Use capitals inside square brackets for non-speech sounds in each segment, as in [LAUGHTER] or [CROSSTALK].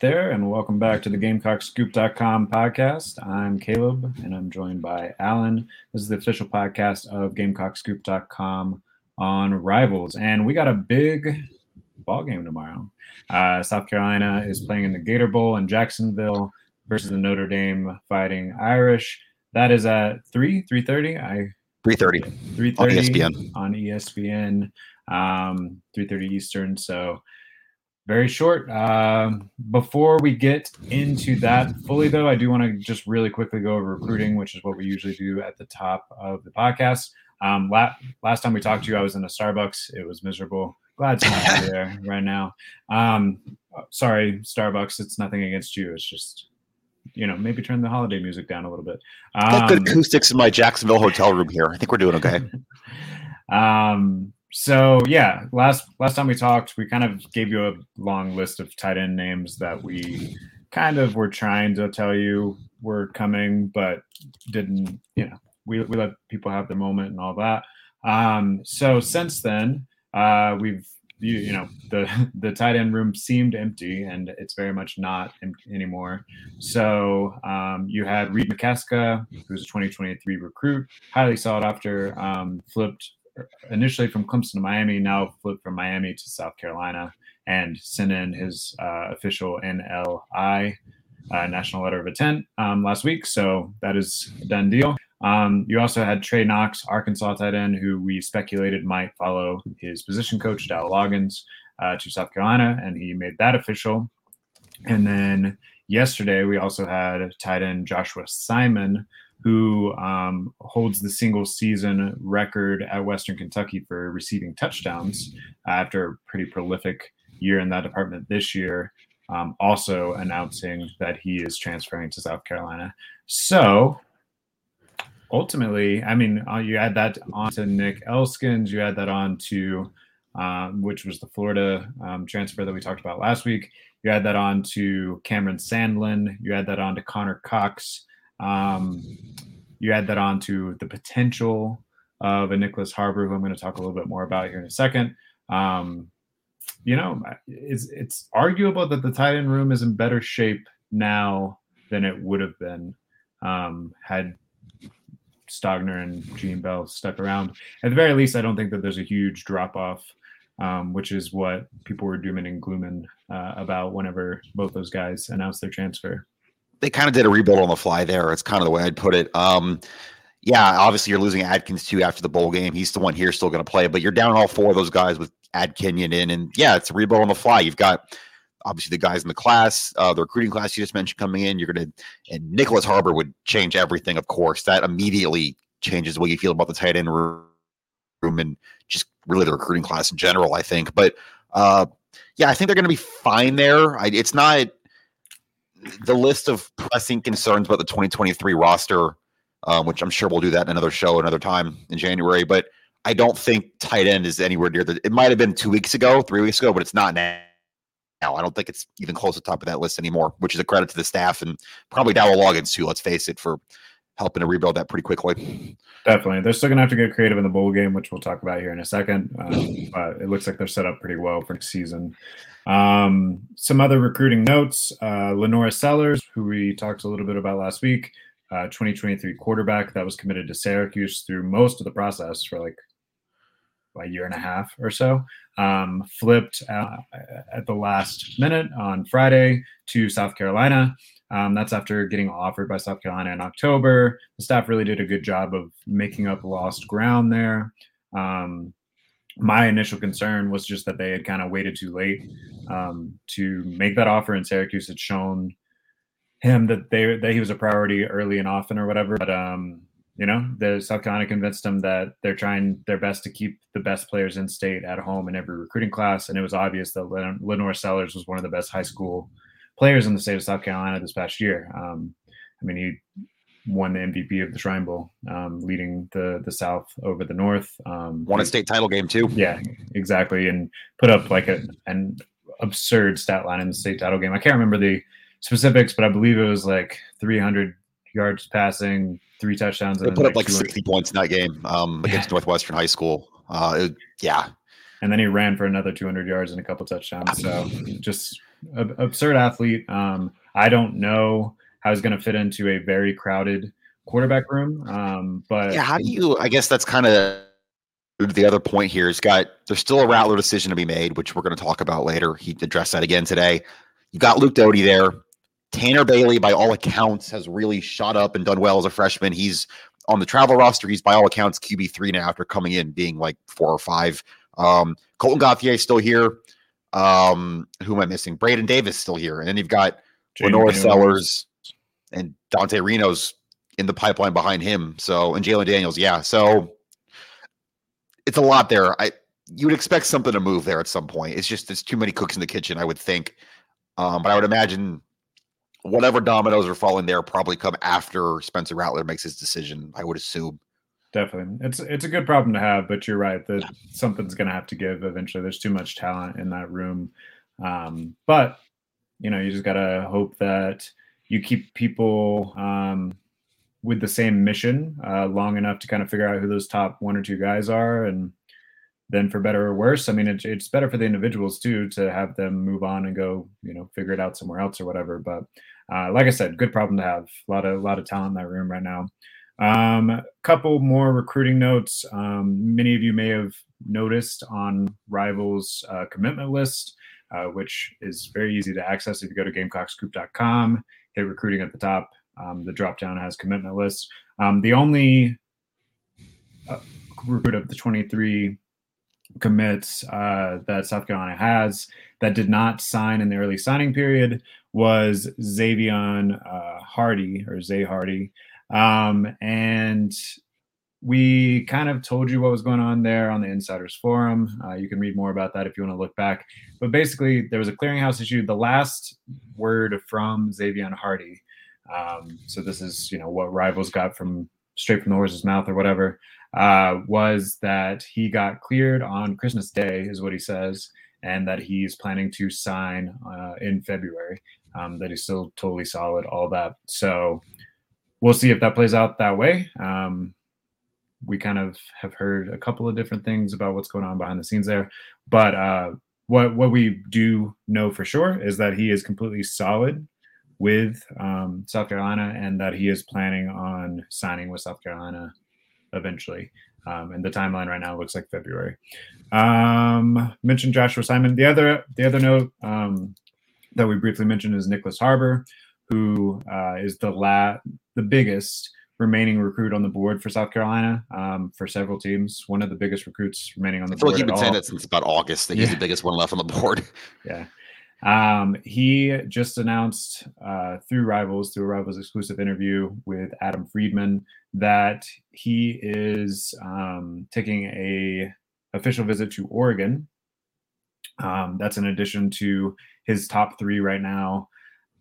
out there, and welcome back to the GamecockScoop.com podcast. I'm Caleb, and I'm joined by Alan. This is the official podcast of GamecockScoop.com on Rivals, and we got a big ball game tomorrow. Uh, South Carolina is playing in the Gator Bowl in Jacksonville versus the Notre Dame Fighting Irish. That is at three three thirty. I three thirty three thirty on ESPN on ESPN. Um, three thirty Eastern. So very short. Um, before we get into that fully, though, I do want to just really quickly go over recruiting, which is what we usually do at the top of the podcast. Um, la- last time we talked to you, I was in a Starbucks. It was miserable. Glad to be there [LAUGHS] right now. Um, sorry, Starbucks. It's nothing against you. It's just you know, maybe turn the holiday music down a little bit. Um, Got good um, acoustics in my Jacksonville hotel room here. I think we're doing okay. [LAUGHS] um, so yeah, last last time we talked, we kind of gave you a long list of tight end names that we kind of were trying to tell you were coming, but didn't. You know, we we let people have their moment and all that. Um, so since then, uh, we've you, you know the [LAUGHS] the tight end room seemed empty, and it's very much not anymore. So um, you had Reid Mikeska, who's a 2023 recruit, highly sought after, um, flipped initially from Clemson to Miami, now flipped from Miami to South Carolina, and sent in his uh, official NLI uh, national letter of intent um, last week. So that is a done deal. Um, you also had Trey Knox, Arkansas tight end, who we speculated might follow his position coach, Dowell Loggins, uh, to South Carolina, and he made that official. And then yesterday, we also had tight end Joshua Simon, who um, holds the single season record at Western Kentucky for receiving touchdowns after a pretty prolific year in that department this year. Um, also announcing that he is transferring to South Carolina. So ultimately, I mean, uh, you add that on to Nick Elksnis, you add that on to, um, which was the Florida um, transfer that we talked about last week. You add that on to Cameron Sandlin. You add that on to Connor Cox. Um, you add that on to the potential of a Nyckoles Harbor, who I'm going to talk a little bit more about here in a second. Um, you know, it's it's arguable that the tight end room is in better shape now than it would have been um, had Stogner and Gene Bell stuck around. At the very least, I don't think that there's a huge drop off, um, which is what people were dooming and glooming uh, about whenever both those guys announced their transfer they kind of did a rebuild on the fly there. It's kind of the way I'd put it. Um, yeah, obviously you're losing Adkins too after the bowl game. He's the one here still going to play, but you're down all four of those guys with Ad Kenyon in, and yeah, it's a rebuild on the fly. You've got obviously the guys in the class, uh, the recruiting class you just mentioned coming in. You're going to, and Nyckoles Harbor would change everything. Of course, that immediately changes the way you feel about the tight end room and just really the recruiting class in general. I think, but uh, yeah, I think they're going to be fine there. I, it's not the list of pressing concerns about the 2023 roster, um, which I'm sure we'll do that in another show another time in January. But I don't think tight end is anywhere near the. It might have been two weeks ago, three weeks ago, but it's not now. I don't think it's even close to the top of that list anymore, which is a credit to the staff and probably Dowell Loggins too. Let's face it, for helping to rebuild that pretty quickly. Definitely, they're still gonna have to get creative in the bowl game, which we'll talk about here in a second. Um, [LAUGHS] but it looks like they're set up pretty well for next season. Um, some other recruiting notes uh, LaNorris Sellers, who we talked a little bit about last week, uh, 2023 quarterback that was committed to Syracuse through most of the process for like a year and a half or so. Um, flipped uh, at the last minute on Friday to South Carolina. Um, that's after getting offered by South Carolina in October. The staff really did a good job of making up lost ground there. Um, my initial concern was just that they had kind of waited too late um, to make that offer, and Syracuse had shown him that they that he was a priority early and often or whatever. But um, you know, the South Carolina convinced them that they're trying their best to keep the best players in state at home in every recruiting class, and it was obvious that LaNorris Sellers was one of the best high school players in the state of South Carolina this past year. Um, I mean, he won the MVP of the Shrine Bowl, um, leading the the South over the North. Um, won a state title game too. Yeah, exactly, and put up like a, an absurd stat line in the state title game. I can't remember the specifics, but I believe it was like 300 yards passing, three touchdowns. They put up like 60 points in that game um, against yeah. Northwestern High School. Uh, it, yeah, and then he ran for another 200 yards and a couple touchdowns. So just ab- absurd athlete. Um, I don't know how he's going to fit into a very crowded quarterback room. Um, but yeah, how do you? I guess that's kind of the other point here. He's got there's still a Rattler decision to be made, which we're going to talk about later. He addressed that again today. You got Luke Doty there. Tanner Bailey, by all accounts, has really shot up and done well as a freshman. He's on the travel roster. He's by all accounts QB three now after coming in being like four or five. Um, Colton Gauthier still here. Um, who am I missing? Braden Davis still here, and then you've got LaNorris Sellers and Dante Reno's in the pipeline behind him. So and Jalen Daniels, yeah. So it's a lot there. I you would expect something to move there at some point. It's just there's too many cooks in the kitchen, I would think. Um, but I would imagine whatever dominoes are falling there probably come after Spencer Rattler makes his decision. I would assume. Definitely, it's it's a good problem to have, but you're right that something's going to have to give eventually. There's too much talent in that room, um, but you know you just got to hope that you keep people um, with the same mission uh, long enough to kind of figure out who those top one or two guys are, and then for better or worse, I mean it, it's better for the individuals too to have them move on and go, you know, figure it out somewhere else or whatever. But uh, like I said, good problem to have. A lot of a lot of talent in that room right now. Um, a couple more recruiting notes. Um, many of you may have noticed on Rivals uh, commitment list, uh, which is very easy to access if you go to GamecockScoop.com, hit recruiting at the top. Um, the drop down has commitment list. Um, the only uh, recruit of the 23 commits uh, that South Carolina has that did not sign in the early signing period was Xavion uh, Hardy or Zay Hardy. Um, and we kind of told you what was going on there on the Insiders Forum. Uh, you can read more about that if you want to look back. But basically, there was a clearinghouse issue. The last word from Xavion Hardy. Um, so this is, you know, what rivals got from straight from the horse's mouth or whatever. Uh, was that he got cleared on Christmas Day, is what he says, and that he's planning to sign uh, in February. Um, that he's still totally solid, all that. So we'll see if that plays out that way. Um, we kind of have heard a couple of different things about what's going on behind the scenes there, but uh, what what we do know for sure is that he is completely solid with um, South Carolina, and that he is planning on signing with South Carolina eventually. Um, and the timeline right now looks like February. Um, mentioned Joshua Simon. The other the other note um, that we briefly mentioned is Nyckoles Harbor, who uh, is the la- the biggest remaining recruit on the board for South Carolina um, for several teams. One of the biggest recruits remaining on the I board. like you've been saying that since about August that he's the biggest one left on the board. [LAUGHS] Yeah. Um, he just announced uh, through Rivals, through a Rivals exclusive interview with Adam Friedman, that he is um, taking a official visit to Oregon. Um, that's in addition to his top three right now.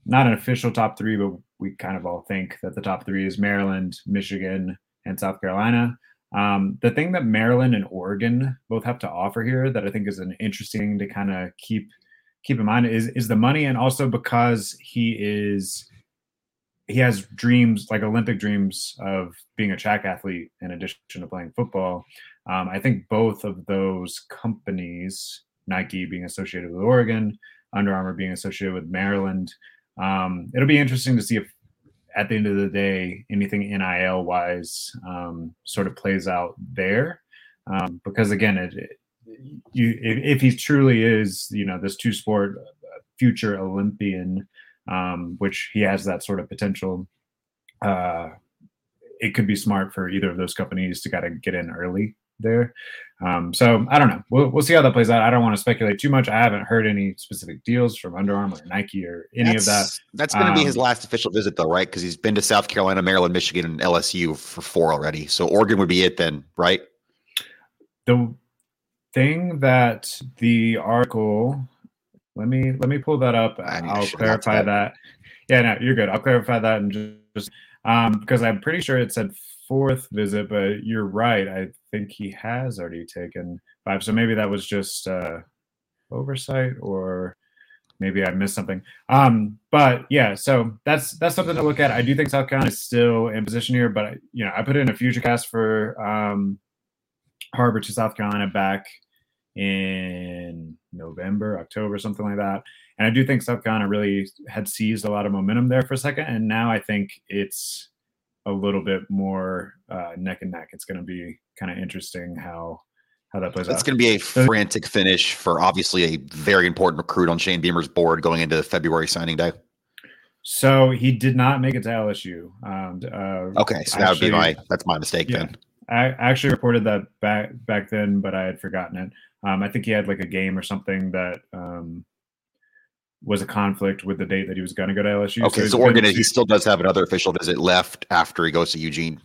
Not an official top three, but we kind of all think that the top three is Maryland, Michigan, and South Carolina. Um, the thing that Maryland and Oregon both have to offer here that I think is an interesting to kind of keep keep in mind is is the money and also because he is he has dreams like olympic dreams of being a track athlete in addition to playing football um, i think both of those companies nike being associated with oregon under armour being associated with maryland um, it'll be interesting to see if at the end of the day anything nil wise um, sort of plays out there. Um, because again it, it you if, if he truly is you know this two sport future olympian um, which he has that sort of potential uh, it could be smart for either of those companies to kind of get in early there um, so i don't know we'll, we'll see how that plays out i don't want to speculate too much i haven't heard any specific deals from under armour or nike or any of that That's- That's going to be his Um, last official visit, though, right? Because he's been to South Carolina, Maryland, Michigan, and LSU for four already. So Oregon would be it then, right? the thing that the article let me let me pull that up I to i'll show that to clarify that. that yeah no you're good i'll clarify that and just, just um because i'm pretty sure it said fourth visit but you're right i think he has already taken five so maybe that was just uh oversight or maybe i missed something um but yeah so that's that's something to look at i do think south carolina is still in position here but you know i put in a future cast for um harbor to south carolina back in November, October, something like that. And I do think South Carolina really had seized a lot of momentum there for a second. And now I think it's a little bit more uh, neck and neck. It's going to be kind of interesting how how that plays That's out. It's going to be a frantic finish for obviously a very important recruit on Shane Beamer's board going into February signing day. So he did not make it to LSU. Um, uh, okay, so that would be my that's my mistake yeah, then. I actually reported that back back then, but I had forgotten it. Um, I think he had like a game or something that um, was a conflict with the date that he was going to go to LSU. Okay, so, so Oregon, he still does have another official visit left after he goes to Eugene.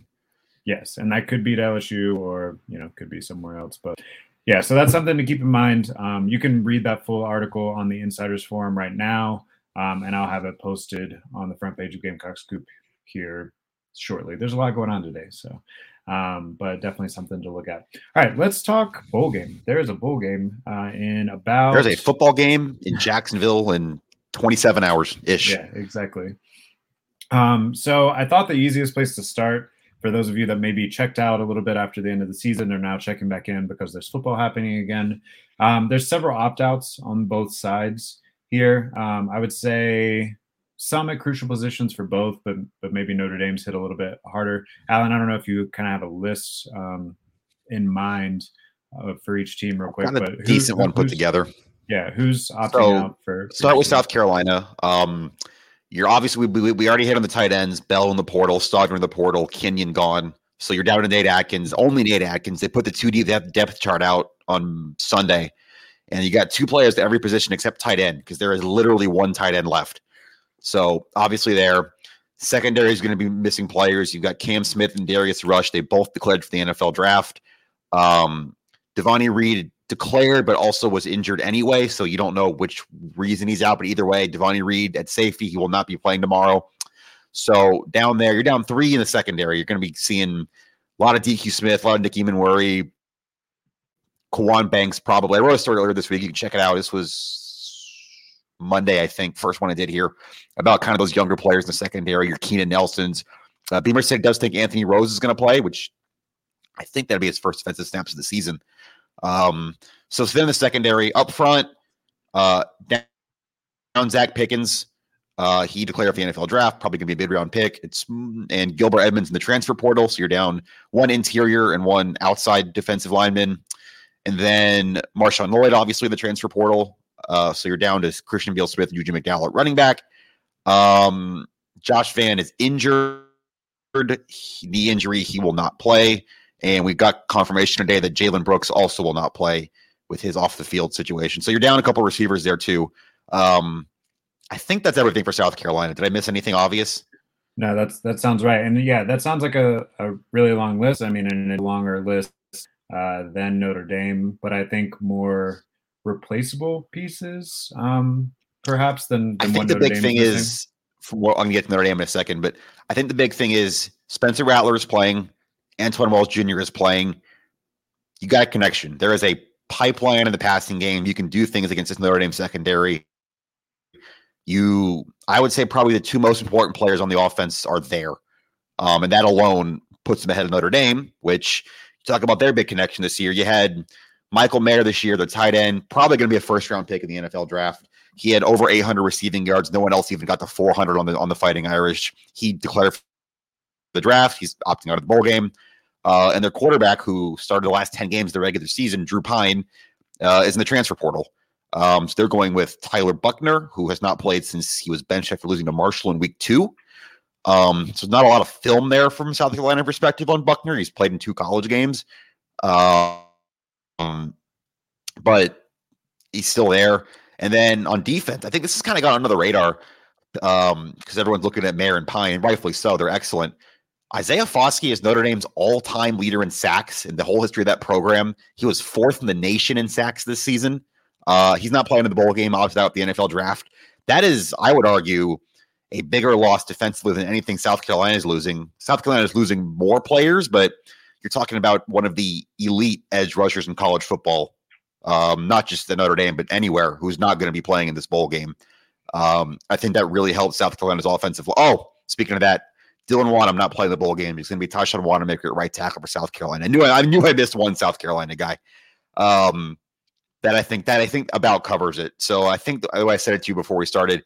Yes, and that could be to LSU or you know could be somewhere else, but yeah, so that's something to keep in mind. Um, you can read that full article on the Insiders Forum right now, um, and I'll have it posted on the front page of Gamecock Scoop here shortly. There's a lot going on today, so um, but definitely something to look at. All right, let's talk bowl game. There is a bowl game uh, in about. There's a football game in Jacksonville in 27 hours ish. Yeah, exactly. Um, so I thought the easiest place to start for those of you that maybe checked out a little bit after the end of the season are now checking back in because there's football happening again. Um, there's several opt outs on both sides here. Um, I would say some at crucial positions for both, but but maybe Notre Dame's hit a little bit harder. Alan, I don't know if you kind of have a list um, in mind uh, for each team, real quick. Kind But decent one put together. Yeah, who's opting so, out for? Start with? South Carolina. Um, you're obviously we, we already hit on the tight ends. Bell in the portal, Stogner in the portal, Kenyon gone. So you're down to Nate Adkins, only Nate Adkins. They put the two deep depth chart out on Sunday, and you got two players to every position except tight end because there is literally one tight end left. So obviously, there secondary is going to be missing players. You've got Cam Smith and Darius Rush. They both declared for the NFL draft. Um, Devonni Reed declared, but also was injured anyway. So you don't know which reason he's out. But either way, Devonni Reed at safety, he will not be playing tomorrow. So down there, you're down three in the secondary. You're going to be seeing a lot of DQ Smith, a lot of Nick Emmanwori, Kawan Banks, probably. I wrote a story earlier this week. You can check it out. This was Monday, I think, first one I did here about kind of those younger players in the secondary, your Keenan Nelsons. Uh, Beamer said does think Anthony Rose is going to play, which I think that'll be his first defensive snaps of the season. Um, so then the secondary up front, uh, down Zacch Pickens. Uh, he declared for the NFL draft, probably going to be a mid round pick. It's and Gilbert Edmonds in the transfer portal. So you're down one interior and one outside defensive lineman. And then Marshawn Lloyd, obviously, the transfer portal. Uh, so you're down to Christian Beal Smith and Eugene McDowell at running back. Um, Josh Vann is injured. The injury, he will not play. And we got confirmation today that Jalen Brooks also will not play with his off the field situation. So you're down a couple receivers there too. Um, I think that's everything for South Carolina. Did I miss anything obvious? No, that's that sounds right. And yeah, that sounds like a, a really long list. I mean, a longer list uh, than Notre Dame, but I think more replaceable pieces, um, perhaps than, than I think the Notre big thing is. Well, I'm gonna get to Notre Dame in a second, but I think the big thing is Spencer Rattler is playing, Antwane Wells Jr. is playing. You got a connection. There is a pipeline in the passing game. You can do things against this Notre Dame secondary. You, I would say, probably the two most important players on the offense are there, um, and that alone puts them ahead of Notre Dame. Which talk about their big connection this year. You had Michael Mayer this year, the tight end, probably going to be a first round pick in the NFL draft. He had over 800 receiving yards. No one else even got to 400 on the on the Fighting Irish. He declared the draft. He's opting out of the bowl game. Uh, and their quarterback, who started the last 10 games of the regular season, Drew Pyne, uh, is in the transfer portal. Um, so they're going with Tyler Buchner, who has not played since he was benched after losing to Marshall in week two. Um, so not a lot of film there from South Carolina perspective on Buckner. He's played in two college games. Uh, um, but he's still there. And then on defense, I think this has kind of got under the radar um, because everyone's looking at Mayer and Pyne, and rightfully so. They're excellent. Isaiah Foskey is Notre Dame's all-time leader in sacks in the whole history of that program. He was fourth in the nation in sacks this season. Uh, he's not playing in the bowl game, opted out the NFL draft. That is, I would argue, a bigger loss defensively than anything South Carolina is losing. South Carolina is losing more players, but you're talking about one of the elite edge rushers in college football, um, not just at Notre Dame, but anywhere who's not going to be playing in this bowl game. Um, I think that really helps South Carolina's offensive. Oh, speaking of that, Dylan Wonnum not playing the bowl game. He's going to be Tyshawn Wannamaker at right tackle for South Carolina. I knew I, I knew I missed one South Carolina guy. Um, that I think that I think about covers it. So I think the way I said it to you before we started,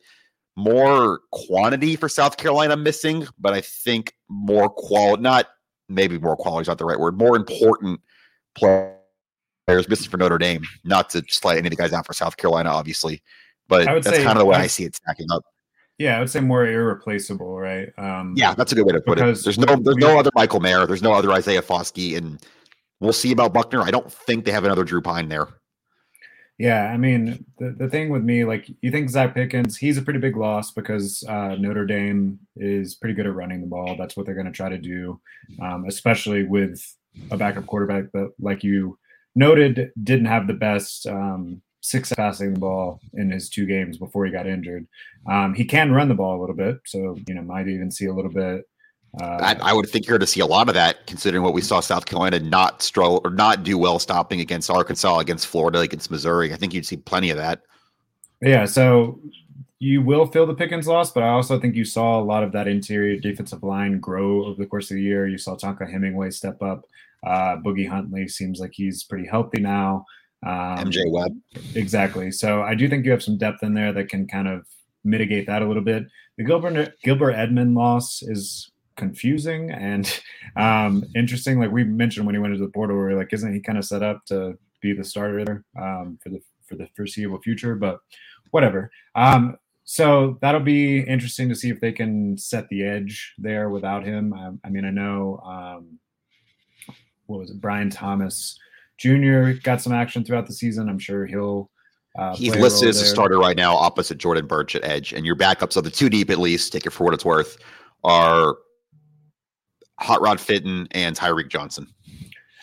more quantity for South Carolina missing, but I think more quality, not maybe more quality is not the right word, more important players missing for Notre Dame. Not to slide any of the guys out for South Carolina, obviously, but that's say, kind of the way I, I see it stacking up. Yeah, I would say more irreplaceable, right? Um, yeah, that's a good way to put it. There's no, there's we, no other Michael Mayer. There's no other Isaiah Foskey, and we'll see about Buchner. I don't think they have another Drew Pyne there. Yeah, I mean, the, the thing with me, like, you think Zacch Pickens, he's a pretty big loss because uh, Notre Dame is pretty good at running the ball. That's what they're going to try to do, um, especially with a backup quarterback that, like you noted, didn't have the best um, success passing the ball in his two games before he got injured. Um, he can run the ball a little bit, so, you know, might even see a little bit uh, I, I, would think you're going to see a lot of that, considering what we saw South Carolina not struggle or not do well stopping against Arkansas, against Florida, against Missouri. I think you'd see plenty of that. Yeah, so you will feel the Pickens loss, but I also think you saw a lot of that interior defensive line grow over the course of the year. You saw Tonka Hemingway step up. Uh, Boogie Huntley seems like he's pretty healthy now. Um, MJ Webb. Exactly. So I do think you have some depth in there that can kind of mitigate that a little bit. The Gilbert Gilbert Edmond loss is confusing and um, interesting. Like we mentioned when he went into the portal, we are like, isn't he kind of set up to be the starter um, for the for the foreseeable future? But whatever. Um, so that'll be interesting to see if they can set the edge there without him. I, I mean, I know um, what was it, Brian Thomas Jr. got some action throughout the season. I'm sure he'll. Uh, He's listed as a starter right now, opposite Jordan Burch at edge, and your backups of the two deep at least. Take it for what it's worth. Are Hot Rod Fitton and Tyreek Johnson.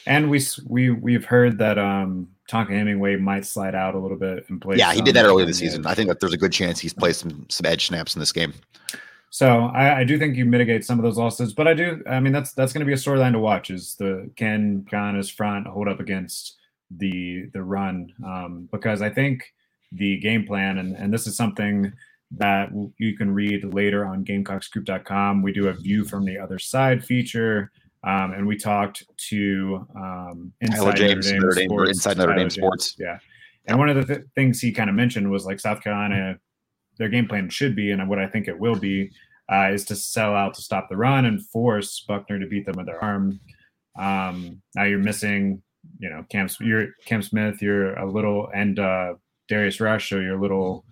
And we we we've heard that um Tonka Hemingway might slide out a little bit and play. Yeah, he did that earlier this season. I think that there's a good chance he's played some some edge snaps in this game. So I, I do think you mitigate some of those losses, but I do. I mean, that's that's going to be a storyline to watch. Is the can Ghana's front hold up against the the run? Um, because I think the game plan, and and this is something that you can read later on GamecockScoop.com. We do a view from the other side feature. Um, and we talked to um, Inside James, Notre Dame, Sports, Inside Notre Dame James, Sports. Yeah. And one of the th- things he kind of mentioned was like South Carolina, their game plan should be, and what I think it will be, uh, is to sell out to stop the run and force Buchner to beat them with their arm. Um, now you're missing, you know, Cam, you're Cam Smith, you're a little, and uh, Darius Rush, so you're a little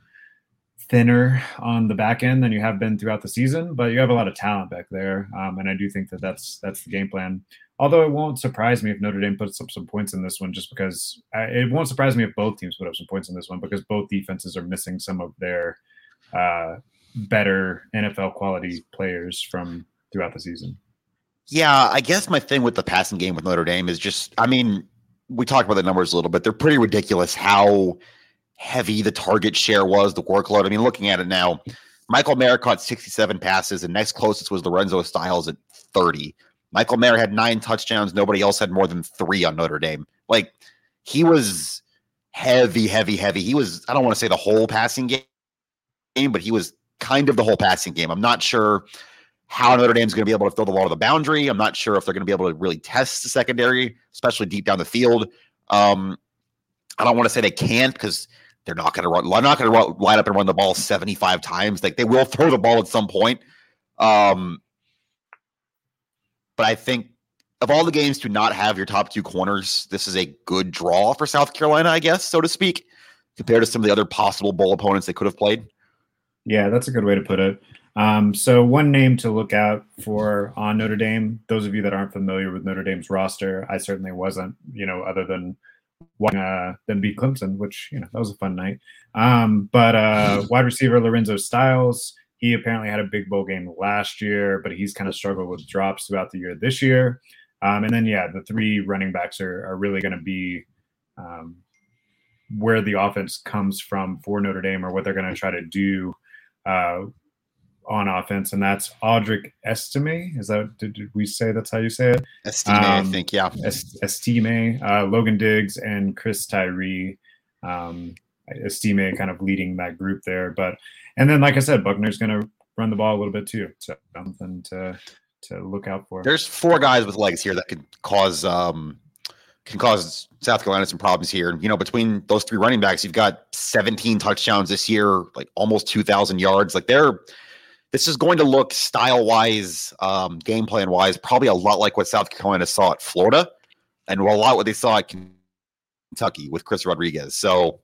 thinner on the back end than you have been throughout the season, but you have a lot of talent back there, um, and I do think that that's that's the game plan. Although it won't surprise me if Notre Dame puts up some points in this one, just because I, it won't surprise me if both teams put up some points in this one because both defenses are missing some of their uh, better NFL quality players from throughout the season. Yeah, I guess my thing with the passing game with Notre Dame is just, I mean, we talked about the numbers a little bit. They're pretty ridiculous how heavy the target share was, the workload. I mean, looking at it now, Michael Mayer caught 67 passes, and next closest was Lorenzo Styles at 30. Michael Mayer had nine touchdowns. Nobody else had more than three on Notre Dame. Like he was heavy, heavy, heavy. He was, I don't want to say the whole passing game, but he was kind of the whole passing game. I'm not sure how Notre Dame's going to be able to throw the ball to the boundary. I'm not sure if they're going to be able to really test the secondary, especially deep down the field. Um, I don't want to say they can't because they're not going to run. Not going to line up and run the ball 75 times. Like they will throw the ball at some point. Um, but I think of all the games to not have your top two corners, this is a good draw for South Carolina, I guess, so to speak, compared to some of the other possible bowl opponents they could have played. Yeah, that's a good way to put it. Um, so one name to look out for on Notre Dame. Those of you that aren't familiar with Notre Dame's roster, I certainly wasn't. You know, other than watching uh, them beat Clemson, which you know that was a fun night. Um, but uh, [LAUGHS] wide receiver Lorenzo Styles, he apparently had a big bowl game last year, but he's kind of struggled with drops throughout the year this year. Um, and then yeah, the three running backs are are really going to be um, where the offense comes from for Notre Dame or what they're going to try to do uh, on offense, and that's Audric Estime. Is that did, we say that's how you say it? Estime, um, I think, yeah. Estime, uh, Logan Diggs, and Chris Tyree. Um, Estime kind of leading that group there, but and then like I said, Buchner's going to run the ball a little bit too, so something to to look out for. There's four guys with legs here that could cause um, can cause South Carolina some problems here. You know, between those three running backs, you've got 17 touchdowns this year, like almost 2,000 yards. Like they're this is going to look style wise, um, game plan wise, probably a lot like what South Carolina saw at Florida, and a lot what they saw at Kentucky with Chris Rodriguez. So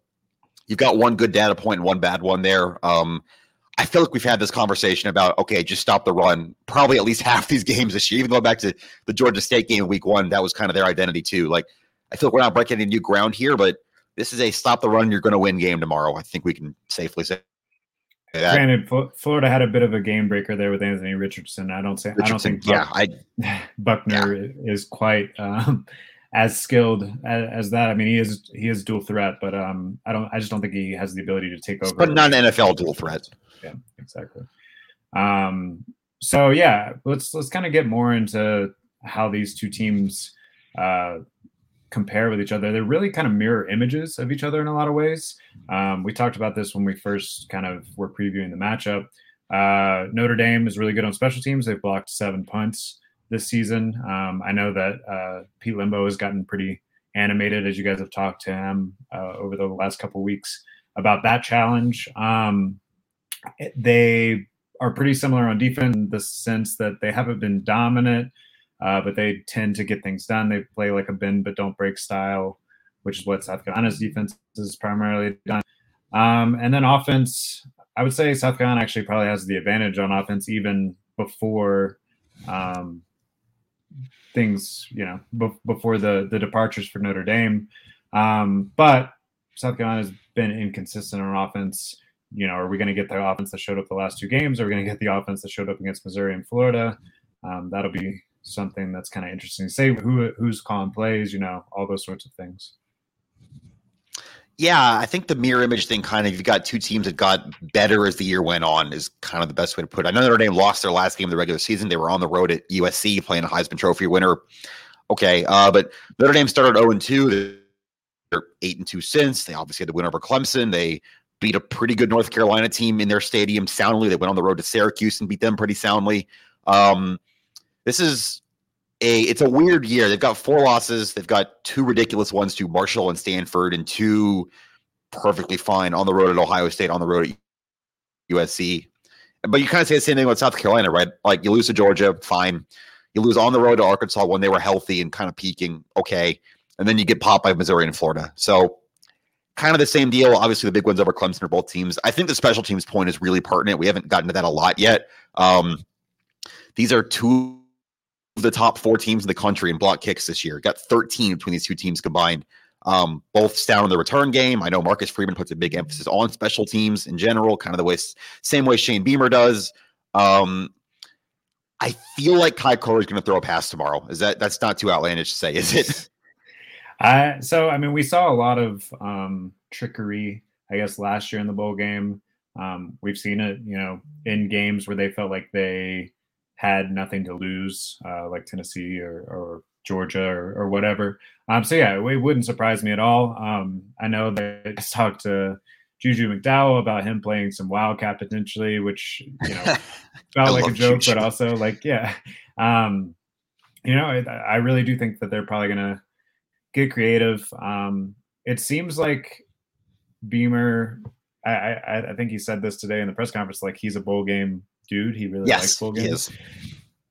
you've got one good data point and one bad one there. Um, I feel like we've had this conversation about okay, just stop the run. Probably at least [LAUGHS] half these games this year. Even going back to the Georgia State game Week One, that was kind of their identity too. Like I feel like we're not breaking any new ground here, but this is a stop the run. You're going to win game tomorrow. I think we can safely say. That. Granted, Florida had a bit of a game breaker there with Anthony Richardson. I don't say Richardson, I don't think Buck, yeah, I, [LAUGHS] Buchner yeah. is quite um, as skilled as, as, that. I mean, he is he is dual threat, but um, I don't. I just don't think he has the ability to take over. But not an NFL dual threat yeah, exactly. Um, so yeah, let's let's kind of get more into how these two teams uh, compare with each other. They're really kind of mirror images of each other in a lot of ways. Um, we talked about this when we first kind of were previewing the matchup. Uh, Notre Dame is really good on special teams. They've blocked seven punts this season. Um, I know that uh, Pete Lembo has gotten pretty animated as you guys have talked to him uh, over the last couple weeks about that challenge. Um, they are pretty similar on defense in the sense that they haven't been dominant, uh, but they tend to get things done. They play like a bend but don't break style, which is what South Carolina's defense is primarily done. Um, and then offense, I would say South Carolina actually probably has the advantage on offense even before um, things, you know, b- before the the departures for Notre Dame. Um, but South Carolina has been inconsistent on offense you know, are we going to get the offense that showed up the last two games? Are we going to get the offense that showed up against Missouri and Florida? Um, that'll be something that's kind of interesting. Say who who's calling plays, you know, all those sorts of things. Yeah, I think the mirror image thing kind of you've got two teams that got better as the year went on is kind of the best way to put it. I know Notre Dame lost their last game of the regular season. They were on the road at USC playing a Heisman Trophy winner. Okay, uh, but Notre Dame started 0 2. They're 8 and 2 since. They obviously had the win over Clemson. They beat a pretty good North Carolina team in their stadium soundly. They went on the road to Syracuse and beat them pretty soundly. Um, this is a it's a weird year. They've got four losses. They've got two ridiculous ones to Marshall and Stanford, and two perfectly fine on the road at Ohio State, on the road at USC. But you kind of say the same thing about South Carolina, right? Like you lose to Georgia, fine. You lose on the road to Arkansas when they were healthy and kind of peaking, okay. And then you get popped by Missouri and Florida. So kind of the same deal. Obviously, the big ones over Clemson are both teams. I think the special teams point is really pertinent. We haven't gotten to that a lot yet. Um, these are two the top four teams in the country in block kicks this year. Got 13 between these two teams combined. Um, both sound in the return game. I know Marcus Freeman puts a big emphasis on special teams in general, kind of the way same way Shane Beamer does. Um, I feel like Kai Kohler is going to throw a pass tomorrow. Is that that's not too outlandish to say, is it? [LAUGHS] I so I mean we saw a lot of um, trickery, I guess, last year in the bowl game. Um, we've seen it, you know, in games where they felt like they had nothing to lose, uh, like Tennessee or, or Georgia or, or whatever. Um, so yeah, it, wouldn't surprise me at all. Um, I know that I talked to Juju McDowell about him playing some Wildcat potentially, which you know [LAUGHS] felt like a joke, Juju. but also like yeah, um, you know, I, I really do think that they're probably gonna get creative. Um, it seems like Beamer. I, I, I think he said this today in the press conference. Like he's a bowl game dude. He really yes, likes bowl games.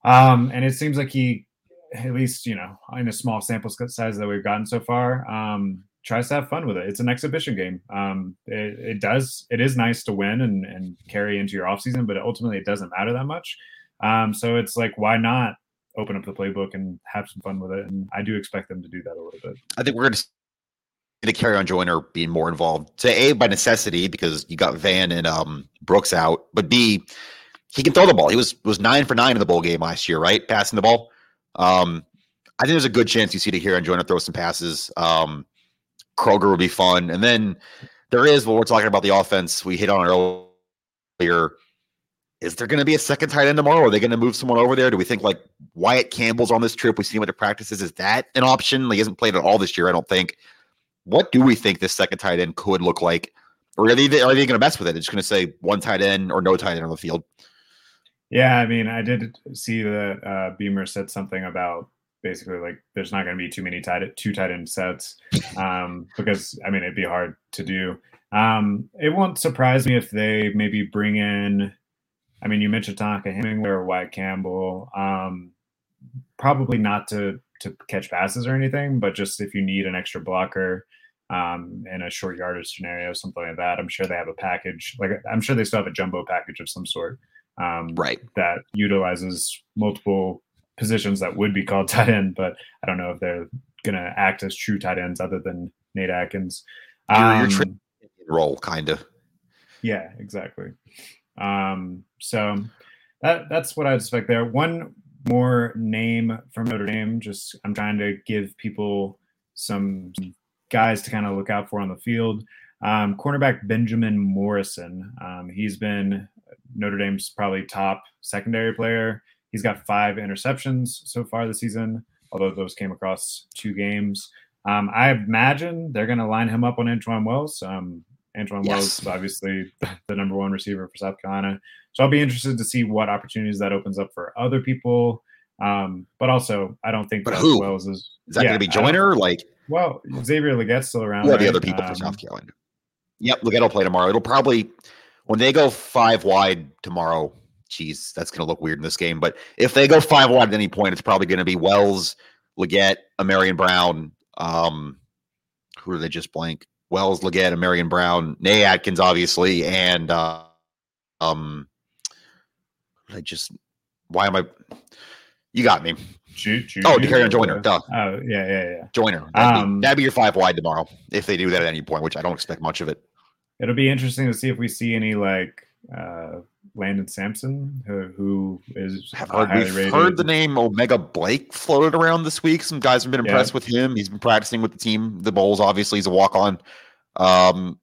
Um, and it seems like he, at least you know, in a small sample size that we've gotten so far, um, tries to have fun with it. It's an exhibition game. Um, it, it does. It is nice to win and and carry into your offseason, but ultimately it doesn't matter that much. Um, so it's like, why not open up the playbook and have some fun with it. And I do expect them to do that a little bit. I think we're going to see Dakereon Joyner being more involved. To A, by necessity, because you got Vann and um, Brooks out, but B, he can throw the ball. He was was nine for nine in the bowl game last year, right? Passing the ball. Um, I think there's a good chance you see Dakereon Joyner throw some passes. Um, Kroeger would be fun. And then there is, when we're talking about the offense, we hit on earlier is there going to be a second tight end tomorrow? Are they going to move someone over there? Do we think like Wyatt Campbell's on this trip? We see him at the practices. Is that an option? Like, he hasn't played at all this year, I don't think. What do we think this second tight end could look like? Or are they, are they going to mess with it? It's going to say one tight end or no tight end on the field. Yeah, I mean, I did see that uh, Beamer said something about basically like there's not going to be too many tight two tight end sets um, because I mean it'd be hard to do. Um, it won't surprise me if they maybe bring in. I mean, you mentioned Tonka Hemingway or Wyatt Campbell. Um, probably not to to catch passes or anything, but just if you need an extra blocker um, in a short yardage scenario, something like that. I'm sure they have a package. Like I'm sure they still have a jumbo package of some sort. Um, right. That utilizes multiple positions that would be called [LAUGHS] tight end, but I don't know if they're going to act as true tight ends other than Nate Adkins. Um, your, your role, kind of. Yeah, exactly. Um, so that that's what I expect there. One more name from Notre Dame. Just I'm trying to give people some guys to kind of look out for on the field. Um, cornerback Benjamin Morrison. Um, he's been Notre Dame's probably top secondary player. He's got five interceptions so far this season, although those came across two games. Um, I imagine they're going to line him up on Antwane Wells. Um, Antwane yes. Wells is obviously [LAUGHS] the number one receiver for South Carolina. So I'll be interested to see what opportunities that opens up for other people. Um, but also, I don't think but who? Wells is. Is that yeah, going to be Joyner? Like, well, Xavier Legette's still around. Who are right? the other people um, for South Carolina? Yep, Legette will play tomorrow. It'll probably when they go five wide tomorrow. Geez, that's going to look weird in this game. But if they go five wide at any point, it's probably going to be Wells, Legette, Marion Brown. Um, who are they just blank? Wells, Legette, Marion Brown, Nate Adkins, obviously, and uh, um, I just why am I? You got me. Shoot, shoot, oh, Dakereon Joyner. Duh. Oh, yeah, yeah, yeah. Joyner. That'd, um, be, that'd be your five wide tomorrow if they do that at any point, which I don't expect much of it. It'll be interesting to see if we see any like uh, Landon Sampson, who, who is we've rated. heard the name O'Mega Blake floated around this week. Some guys have been impressed yeah. with him. He's been practicing with the team. The Bulls, obviously, he's a walk on. Um,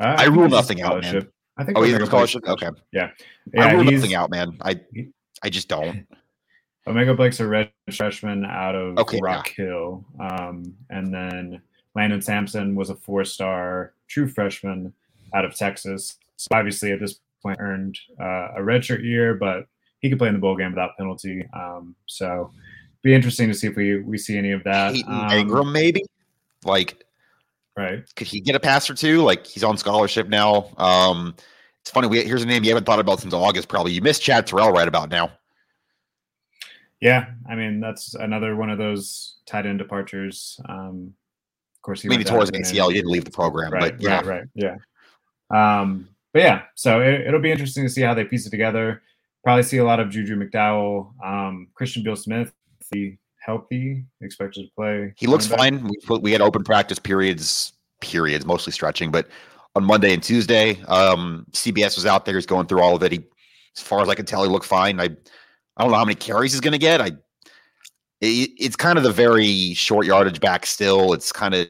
uh, I, I rule nothing out, man. I think. Oh, he's a scholarship. Okay. Yeah. yeah I rule nothing out, man. I I just don't. O'Mega Blake's a red freshman out of okay, Rock yeah. Hill. Um, and then Landon Sampson was a four star true freshman out of Texas. So obviously, at this point, earned uh, a redshirt year, but he could play in the bowl game without penalty. Um, so be interesting to see if we we see any of that. Um, Ingram, maybe like right? Could he get a pass or two? Like he's on scholarship now. Um, it's funny. We, here's a name you haven't thought about since August. Probably you missed Chad Terrell right about now. Yeah, I mean that's another one of those tight end departures. Um, course, he maybe towards ACL, You didn't leave the program, right, but yeah, right, right, yeah. Um, but yeah, so it, will be interesting to see how they piece it together. Probably see a lot of Juju McDowell, um, Christian Beal Smith, the healthy, expected to play. He looks fine. We put, we had open practice periods, periods, mostly stretching, but on Monday and Tuesday, um, CBS was out there. He's going through all of it. He, as far as I can tell, he looked fine. I I don't know how many carries he's going to get. I it, it's kind of the very short yardage back still. It's kind of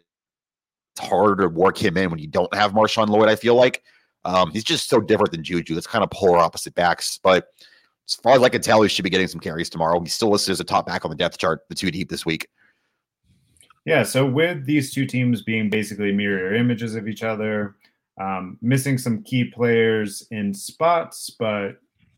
it's hard to work him in when you don't have Marshawn Lloyd. I feel like um, he's just so different than Juju. That's kind of polar opposite backs. But as far as I can tell, he should be getting some carries tomorrow. He's still listed as a top back on the depth chart, the two deep this week. Yeah. So with these two teams being basically mirror images of each other, um, missing some key players in spots, but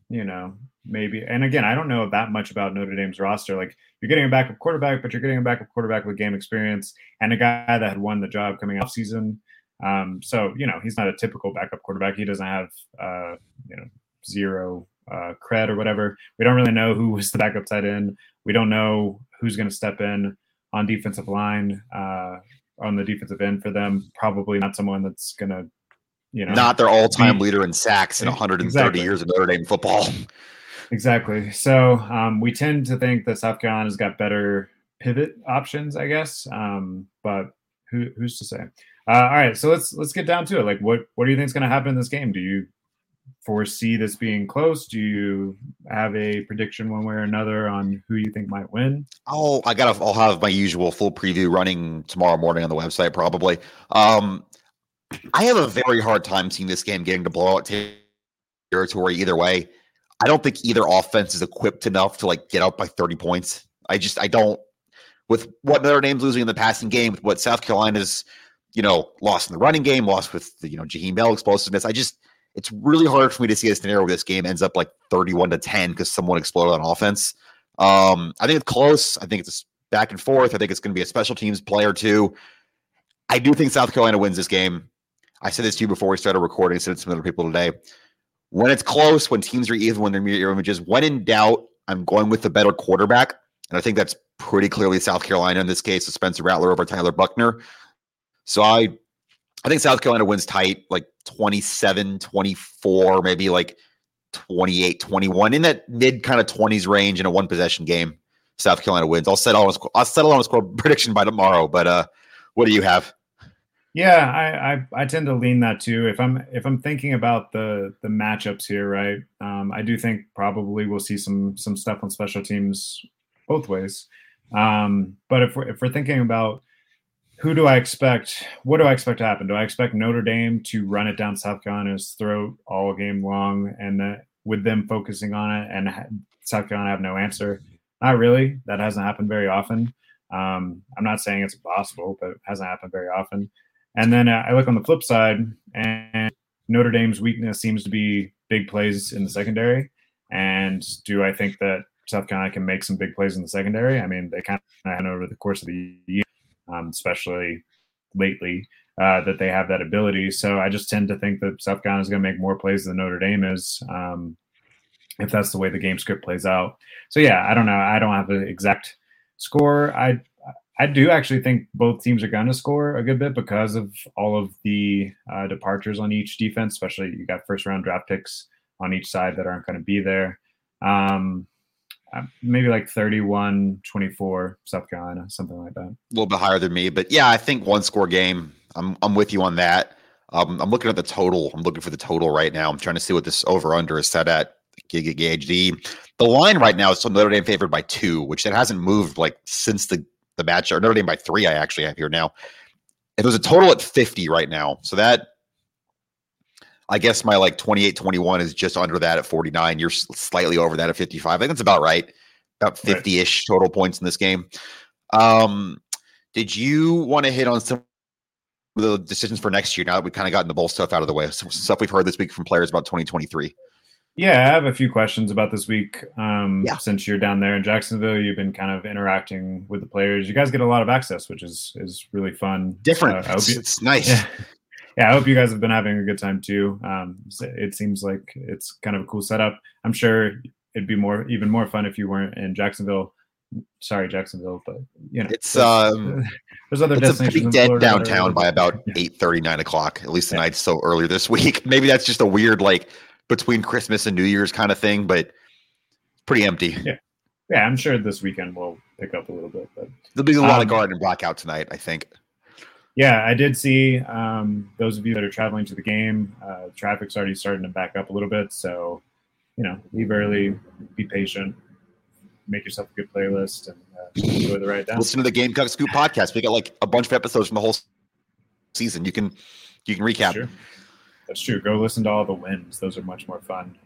you know maybe. And again, I don't know that much about Notre Dame's roster. Like you're getting a backup quarterback, but you're getting a backup quarterback with game experience and a guy that had won the job coming off season. Um, so you know he's not a typical backup quarterback. He doesn't have uh, you know zero uh, cred or whatever. We don't really know who was the backup tight end. We don't know who's going to step in on defensive line uh, on the defensive end for them. Probably not someone that's going to you know not their all-time be, leader in sacks in 130 exactly. years of Notre Dame football. Exactly. So um, we tend to think that South Carolina's got better pivot options, I guess. Um, but who, who's to say? Uh, all right, so let's let's get down to it. Like, what what do you think is going to happen in this game? Do you foresee this being close? Do you have a prediction one way or another on who you think might win? Oh, I got. I'll have my usual full preview running tomorrow morning on the website, probably. Um, I have a very hard time seeing this game getting to blowout territory either way. I don't think either offense is equipped enough to like get up by 30 points. I just I don't with what Notre Dame's losing in the passing game, with what South Carolina's, you know, lost in the running game, lost with the, you know, Jaheim Bell explosiveness. I just it's really hard for me to see a scenario where this game ends up like 31 to 10 because someone exploded on offense. Um, I think it's close. I think it's back and forth. I think it's going to be a special teams play or two. I do think South Carolina wins this game. I said this to you before we started recording. I said it to some other people today. When it's close, when teams are even, when they're mirror images, when in doubt, I'm going with the better quarterback. And I think that's pretty clearly South Carolina in this case, with Spencer Rattler over Tyler Buchner. So I I think South Carolina wins tight, like 27, 24, maybe like 28, 21, in that mid kind of 20s range in a one possession game. South Carolina wins. I'll settle on a, I'll settle on a score [LAUGHS] prediction by tomorrow. But uh, what do you have? Yeah, I, I, I tend to lean that too. If I'm if I'm thinking about the the matchups here, right? Um, I do think probably we'll see some some stuff on special teams both ways. Um, but if we're if we're thinking about who do I expect? What do I expect to happen? Do I expect Notre Dame to run it down South Carolina's throat all game long, and with them focusing on it, and South Carolina have no answer? Not really. That hasn't happened very often. Um, I'm not saying it's impossible, but it hasn't happened very often. And then uh, I look on the flip side, and Notre Dame's weakness seems to be big plays in the secondary. And do I think that South Carolina can make some big plays in the secondary? I mean, they kind of had over the course of the year, um, especially lately, uh, that they have that ability. So I just tend to think that South Carolina is going to make more plays than Notre Dame is, um, if that's the way the game script plays out. So yeah, I don't know. I don't have an exact score. I I do actually think both teams are going to score a good bit because of all of the uh, departures on each defense, especially you got first round draft picks on each side that aren't going to be there. Um, uh, maybe like 31 24 South Carolina, something like that. A little bit higher than me, but yeah, I think one score game. I'm, I'm with you on that. Um, I'm looking at the total. I'm looking for the total right now. I'm trying to see what this over under is set at. Gig gauge the line right now is Notre Dame favored by two, which that hasn't moved like since the the match or Notre Dame by three. I actually have here now. It was a total at 50 right now. So that I guess my like 28 21 is just under that at 49. You're slightly over that at 55. I think that's about right. About 50 ish total points in this game. Um, did you want to hit on some of the decisions for next year now that we've kind of gotten the bowl stuff out of the way? Some stuff we've heard this week from players about 2023. Yeah, I have a few questions about this week. Um, yeah. Since you're down there in Jacksonville, you've been kind of interacting with the players. You guys get a lot of access, which is is really fun. Different. Uh, it's, you, it's, nice. Yeah. [LAUGHS] yeah, I hope you guys have been having a good time too. Um, it seems like it's kind of a cool setup. I'm sure it'd be more even more fun if you weren't in Jacksonville. Sorry, Jacksonville, but you know it's um [LAUGHS] there's other it's a pretty dead downtown by about [LAUGHS] yeah. eight thirty nine o'clock. At least the yeah. night so earlier this week. Maybe that's just a weird like between Christmas and New Year's kind of thing, but pretty empty. Yeah. Yeah, I'm sure this weekend will pick up a little bit, but there'll be a lot um, of garden blackout tonight, I think. Yeah, I did see um, those of you that are traveling to the game. Uh, traffic's already starting to back up a little bit, so you know, leave early, be patient, make yourself a good playlist, and uh, enjoy the ride down. Listen to the Gamecock Scoop podcast. We got like a bunch of episodes from the whole season. You can you can recap. Sure. That's true. Go listen to all the wins; those are much more fun.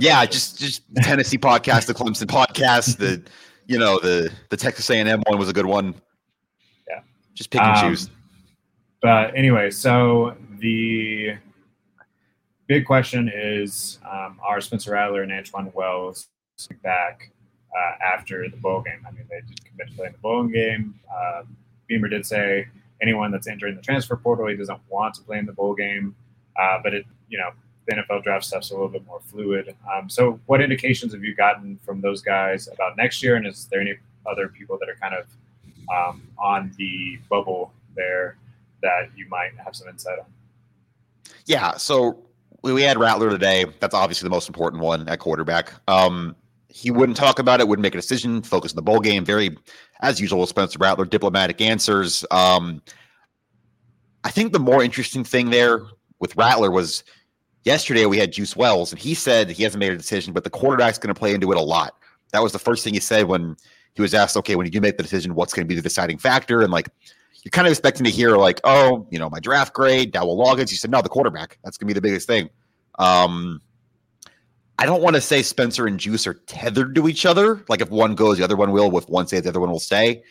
yeah, just just Tennessee podcast, the Clemson podcast, the you know the the Texas A and M one was a good one. Yeah, just pick and um, choose. But anyway, so the big question is: um, Are Spencer Rattler and Antwane Wells back uh, after the bowl game? I mean, they did commit to playing the bowl game. Uh, Beamer did say anyone that's entering the transfer portal, he doesn't want to play in the bowl game. Uh, but it, you know, the NFL draft stuff's a little bit more fluid. Um, so, what indications have you gotten from those guys about next year? And is there any other people that are kind of um, on the bubble there that you might have some insight on? Yeah. So we had Rattler today. That's obviously the most important one at quarterback. Um, he wouldn't talk about it, wouldn't make a decision, focus on the bowl game. Very, as usual, Spencer Rattler, diplomatic answers. Um, I think the more interesting thing there with Rattler was yesterday we had Juice Wells, and he said he hasn't made a decision, but the quarterback's going to play into it a lot. That was the first thing he said when he was asked, okay, when you do make the decision, what's going to be the deciding factor? And like, you're kind of expecting to hear like, oh, you know, my draft grade, Dowell Loggins. He said, no, the quarterback. That's going to be the biggest thing. Um, I don't want to say Spencer and Juice are tethered to each other. Like if one goes, the other one will. If one stays, the other one will stay.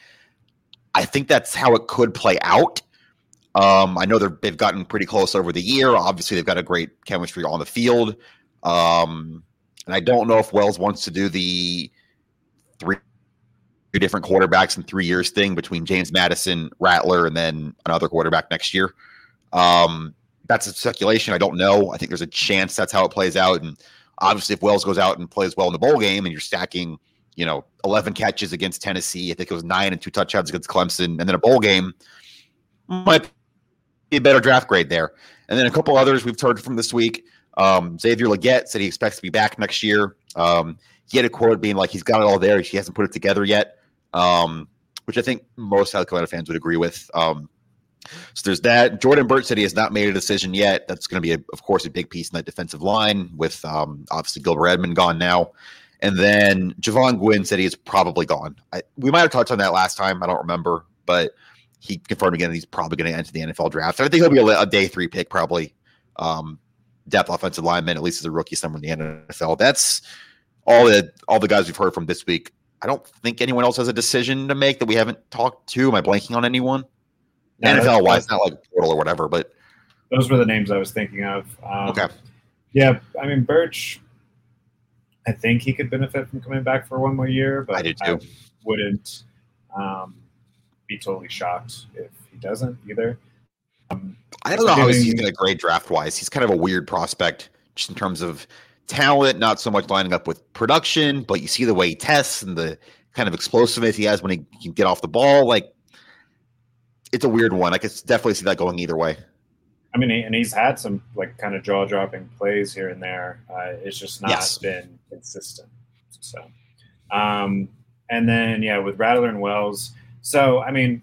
I think that's how it could play out. Um, I know they have gotten pretty close over the year. Obviously, they've got a great chemistry on the field. Um, and I don't know if Wells wants to do the three different quarterbacks in three years thing between James Madison, Rattler, and then another quarterback next year. Um, that's a speculation. I don't know. I think there's a chance that's how it plays out. And obviously, if Wells goes out and plays well in the bowl game, and you're stacking, you know, 11 catches against Tennessee, I think it was nine and two touchdowns against Clemson, and then a bowl game might be a better draft grade there. And then a couple others we've heard from this week. Um, Xavier Legette said he expects to be back next year. Um, he had a quote being like, he's got it all there. He hasn't put it together yet, um, which I think most South Carolina fans would agree with. Um, so there's that. Jordan Burch said he has not made a decision yet. That's going to be, a, of course, a big piece in that defensive line with um, obviously Gilbert Edmond gone now. And then Jovaughn Gwyn said he is probably gone. I, we might have touched on that last time. I don't remember, but he confirmed again that he's probably going to enter the NFL draft. I think he'll be a, a day three pick, probably. Um, depth offensive lineman, at least as a rookie somewhere in the NFL. That's all the all the guys we've heard from this week. I don't think anyone else has a decision to make that we haven't talked to. Am I blanking on anyone? Yeah, NFL wise, not like portal or whatever, but those were the names I was thinking of. Um, okay. Yeah, I mean Burch. I think he could benefit from coming back for one more year, but I. I wouldn't um, be totally shocked if he doesn't either. Um, I don't know how he's going to grade draft wise. He's kind of a weird prospect just in terms of talent, not so much lining up with production, but you see the way he tests and the kind of explosiveness he has when he can get off the ball. Like it's a weird one. I could definitely see that going either way. I mean, and he's had some like kind of jaw dropping plays here and there. Uh, it's just not yes. been consistent. So, um, and then yeah, with Rattler and Wells. So, I mean,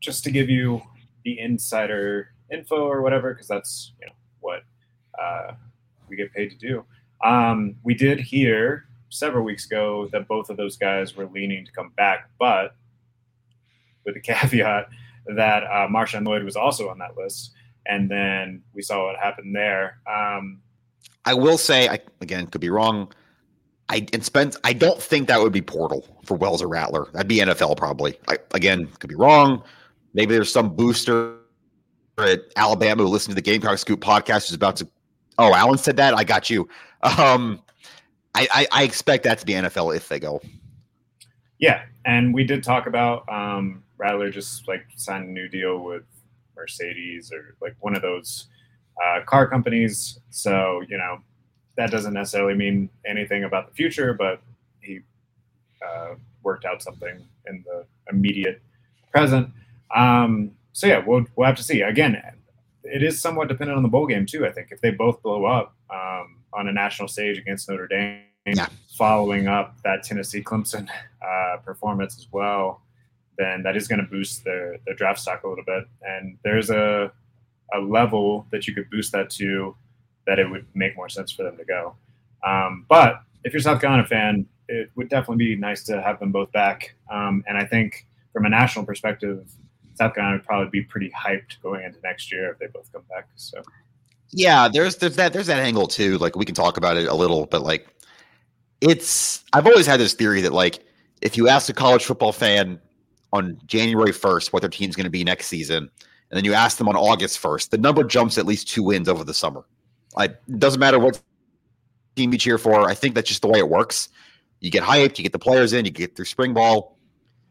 just to give you the insider info or whatever, because that's you know what uh, we get paid to do. Um, we did hear several weeks ago that both of those guys were leaning to come back, but with the [LAUGHS] caveat that uh, Marshawn Lloyd was also on that list. And then we saw what happened there. Um, I will say, I again could be wrong. I and Spence, I don't think that would be Portal for Wells or Rattler. That'd be NFL probably. I, again, could be wrong. Maybe there's some booster at Alabama who listened to the Gamecock Scoop podcast who's about to. Oh, Alan said that. I got you. Um, I, I, I expect that to be NFL if they go. Yeah, and we did talk about um, Rattler just like signed a new deal with Mercedes or like one of those uh, car companies. So you know that doesn't necessarily mean anything about the future, but he uh, worked out something in the immediate present. Um, so yeah, we'll we'll have to see. Again, it is somewhat dependent on the bowl game too. I think if they both blow up um, on a national stage against Notre Dame, yeah. following up that Tennessee Clemson uh, performance as well, then that is going to boost their their draft stock a little bit. And there's a a level that you could boost that to that it would make more sense for them to go. Um, but if you're a South Carolina fan, it would definitely be nice to have them both back. Um, and I think from a national perspective, South Carolina would probably be pretty hyped going into next year if they both come back. So yeah, there's there's that there's that angle too. Like we can talk about it a little, but like it's I've always had this theory that like if you ask a college football fan on January 1st what their team's going to be next season, and then you ask them on August 1st, the number jumps at least two wins over the summer. It doesn't matter what team you cheer for. I think that's just the way it works. You get hyped, you get the players in, you get through spring ball.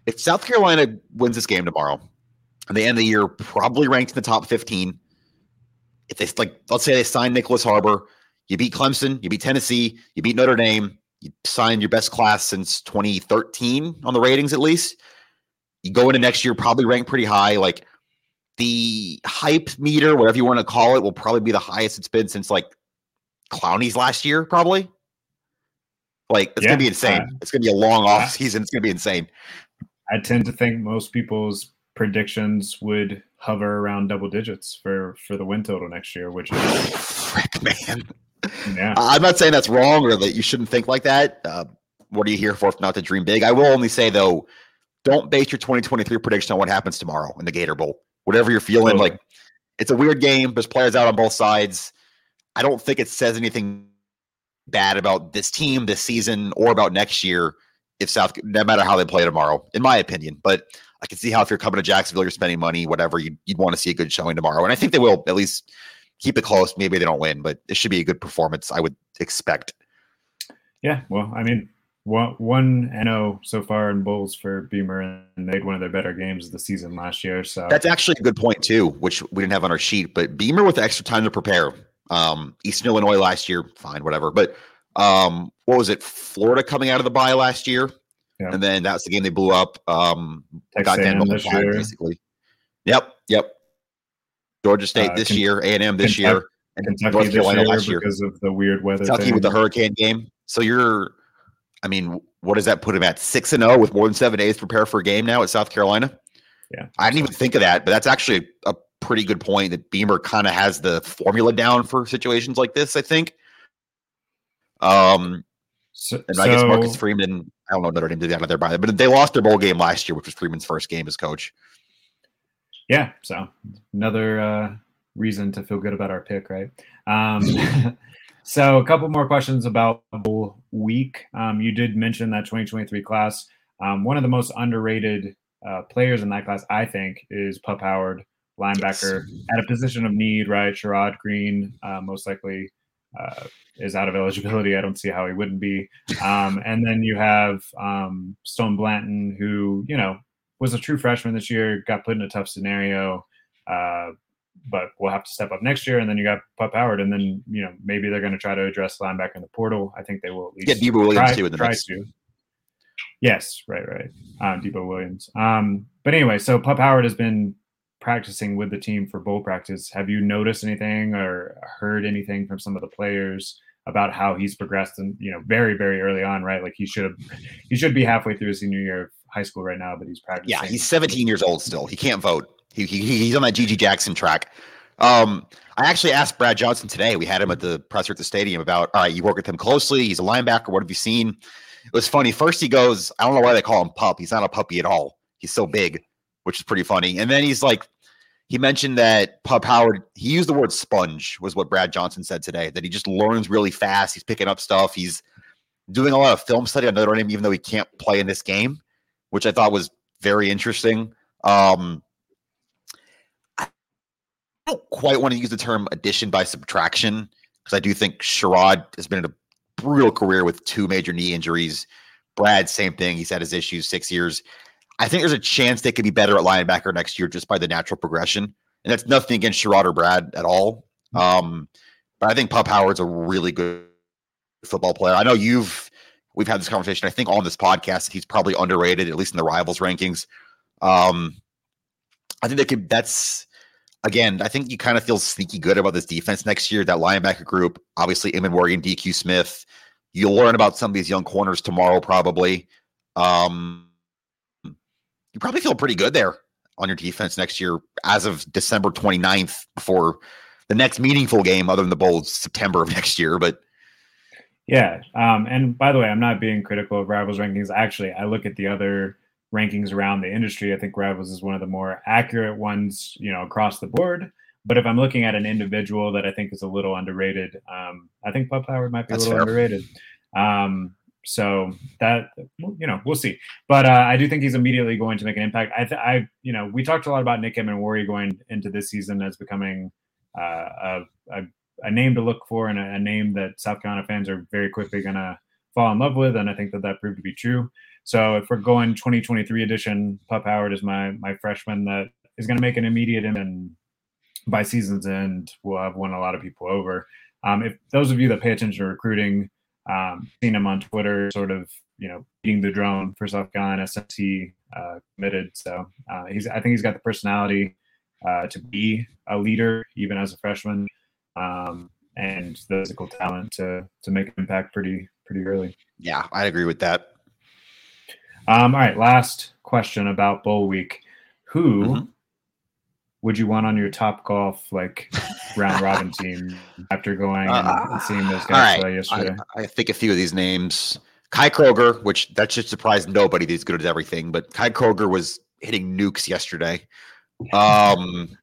If South Carolina wins this game tomorrow, and they end of the year probably ranked in the top 15. If they like, let's say they sign Nyckoles Harbor, you beat Clemson, you beat Tennessee, you beat Notre Dame, you signed your best class since 2013 on the ratings at least. You go into next year probably ranked pretty high. Like the hype meter, whatever you want to call it, will probably be the highest it's been since like Clowney's last year, probably. Like it's yeah, gonna be insane. Uh, it's gonna be a long off season. It's gonna be insane. I tend to think most people's predictions would hover around double digits for for the win total next year, which is frick, man. Yeah, I'm not saying that's wrong or that you shouldn't think like that. Uh, what are you here for if not to dream big? I will only say though, don't base your 2023 prediction on what happens tomorrow in the Gator Bowl. Whatever you're feeling, totally. like it's a weird game. There's players out on both sides. I don't think it says anything bad about this team this season or about next year if South, no matter how they play tomorrow, in my opinion. But I can see how if you're coming to Jacksonville, you're spending money, whatever, you'd, you'd want to see a good showing tomorrow. And I think they will at least keep it close. Maybe they don't win, but it should be a good performance, I would expect. Yeah. Well, I mean, one one NO so far in bowls for Beamer, and they had one of their better games of the season last year. So that's actually a good point too, which we didn't have on our sheet. But Beamer with extra time to prepare. Um, Eastern Illinois last year, fine, whatever. But um, what was it? Florida coming out of the bye last year, yeah. and then that's the game they blew up. Um, got down this year. basically. Yep, yep. Georgia State uh, this K- year, A and M this Kentucky, year, and Kentucky North Carolina last year because of the weird weather. Kentucky thing. with the hurricane game. So you're I mean, what does that put him at? Six and zero oh with more than seven days to prepare for a game now at South Carolina. Yeah, I didn't even think of that, but that's actually a pretty good point that Beamer kind of has the formula down for situations like this. I think. Um, so, and I guess Marcus Freeman. I don't know Notre Dame did that there by the but they lost their bowl game last year, which was Freeman's first game as coach. Yeah, so another uh, reason to feel good about our pick, right? Um, [LAUGHS] So, a couple more questions about Bowl week. Um, you did mention that 2023 class. Um, one of the most underrated uh, players in that class, I think, is Pup Howard, linebacker yes. at a position of need. Right, Sherrod Greene uh, most likely uh, is out of eligibility. I don't see how he wouldn't be. Um, and then you have um, Stone Blanton, who you know was a true freshman this year, got put in a tough scenario. But we'll have to step up next year. And then you got Pup Howard, and then you know maybe they're going to try to address linebacker in the portal. I think they will at least get Debo Williams try, too in the mix. to. Yes, right, right. Um, Debo Williams. Um, but anyway, so Pup Howard has been practicing with the team for bowl practice. Have you noticed anything or heard anything from some of the players about how he's progressed? And you know, very, very early on, right? Like he should have, he should be halfway through his senior year of high school right now, but he's practicing. Yeah, he's 17 years old still. He can't vote. He, he he's on that GG Jackson track. Um, I actually asked Brad Johnson today. We had him at the presser at the stadium about, all right, you work with him closely. He's a linebacker. What have you seen? It was funny. First, he goes, I don't know why they call him pup. He's not a puppy at all. He's so big, which is pretty funny. And then he's like, he mentioned that Pup Howard, he used the word sponge, was what Brad Johnson said today, that he just learns really fast. He's picking up stuff. He's doing a lot of film study on Notre Dame, even though he can't play in this game, which I thought was very interesting. Um, don't quite want to use the term addition by subtraction because I do think Sherrod has been in a brutal career with two major knee injuries. Brad, same thing. He's had his issues six years. I think there's a chance they could be better at linebacker next year just by the natural progression. And that's nothing against Sherrod or Brad at all. Um, but I think Pup Howard's a really good football player. I know you've we've had this conversation. I think on this podcast, he's probably underrated, at least in the rivals rankings. Um, I think they could. That's again, I think you kind of feel sneaky good about this defense next year. That linebacker group, obviously, Eamon Morgan, DQ Smith. You'll learn about some of these young corners tomorrow, probably. Um, you probably feel pretty good there on your defense next year as of December 29th before the next meaningful game, other than the bowl, September of [LAUGHS] next year. But yeah. Um, and by the way, I'm not being critical of rivals rankings. Actually, I look at the other rankings around the industry. I think Rivals is one of the more accurate ones, you know, across the board. But if I'm looking at an individual that I think is a little underrated, um, I think Pup Howard might be That's a little fair. underrated. Um, so that you know, we'll see. But uh, I do think he's immediately going to make an impact. I, th- I, you know, we talked a lot about Nick Emmanwori going into this season as becoming uh, a, a, a, name to look for and a, a name that South Carolina fans are very quickly going to fall in love with, and I think that that proved to be true. So if we're going 2023 edition, Pup Howard is my my freshman that is going to make an immediate and by season's end we'll have won a lot of people over. Um, if those of you that pay attention to recruiting, um, seen him on Twitter, sort of you know beating the drone for South Carolina since he uh, committed. So uh, he's I think he's got the personality uh, to be a leader even as a freshman, um, and the physical talent to to make an impact pretty pretty early. Yeah, I agree with that. Um, all right, last question about Bowl Week. Who mm-hmm. would you want on your top golf like round [LAUGHS] robin team after going and, uh, and seeing those guys right. play yesterday? I, I, think a few of these names. Kai Kroeger, which that should surprise nobody. He's good at everything, but Kai Kroeger was hitting nukes yesterday. [LAUGHS] Um,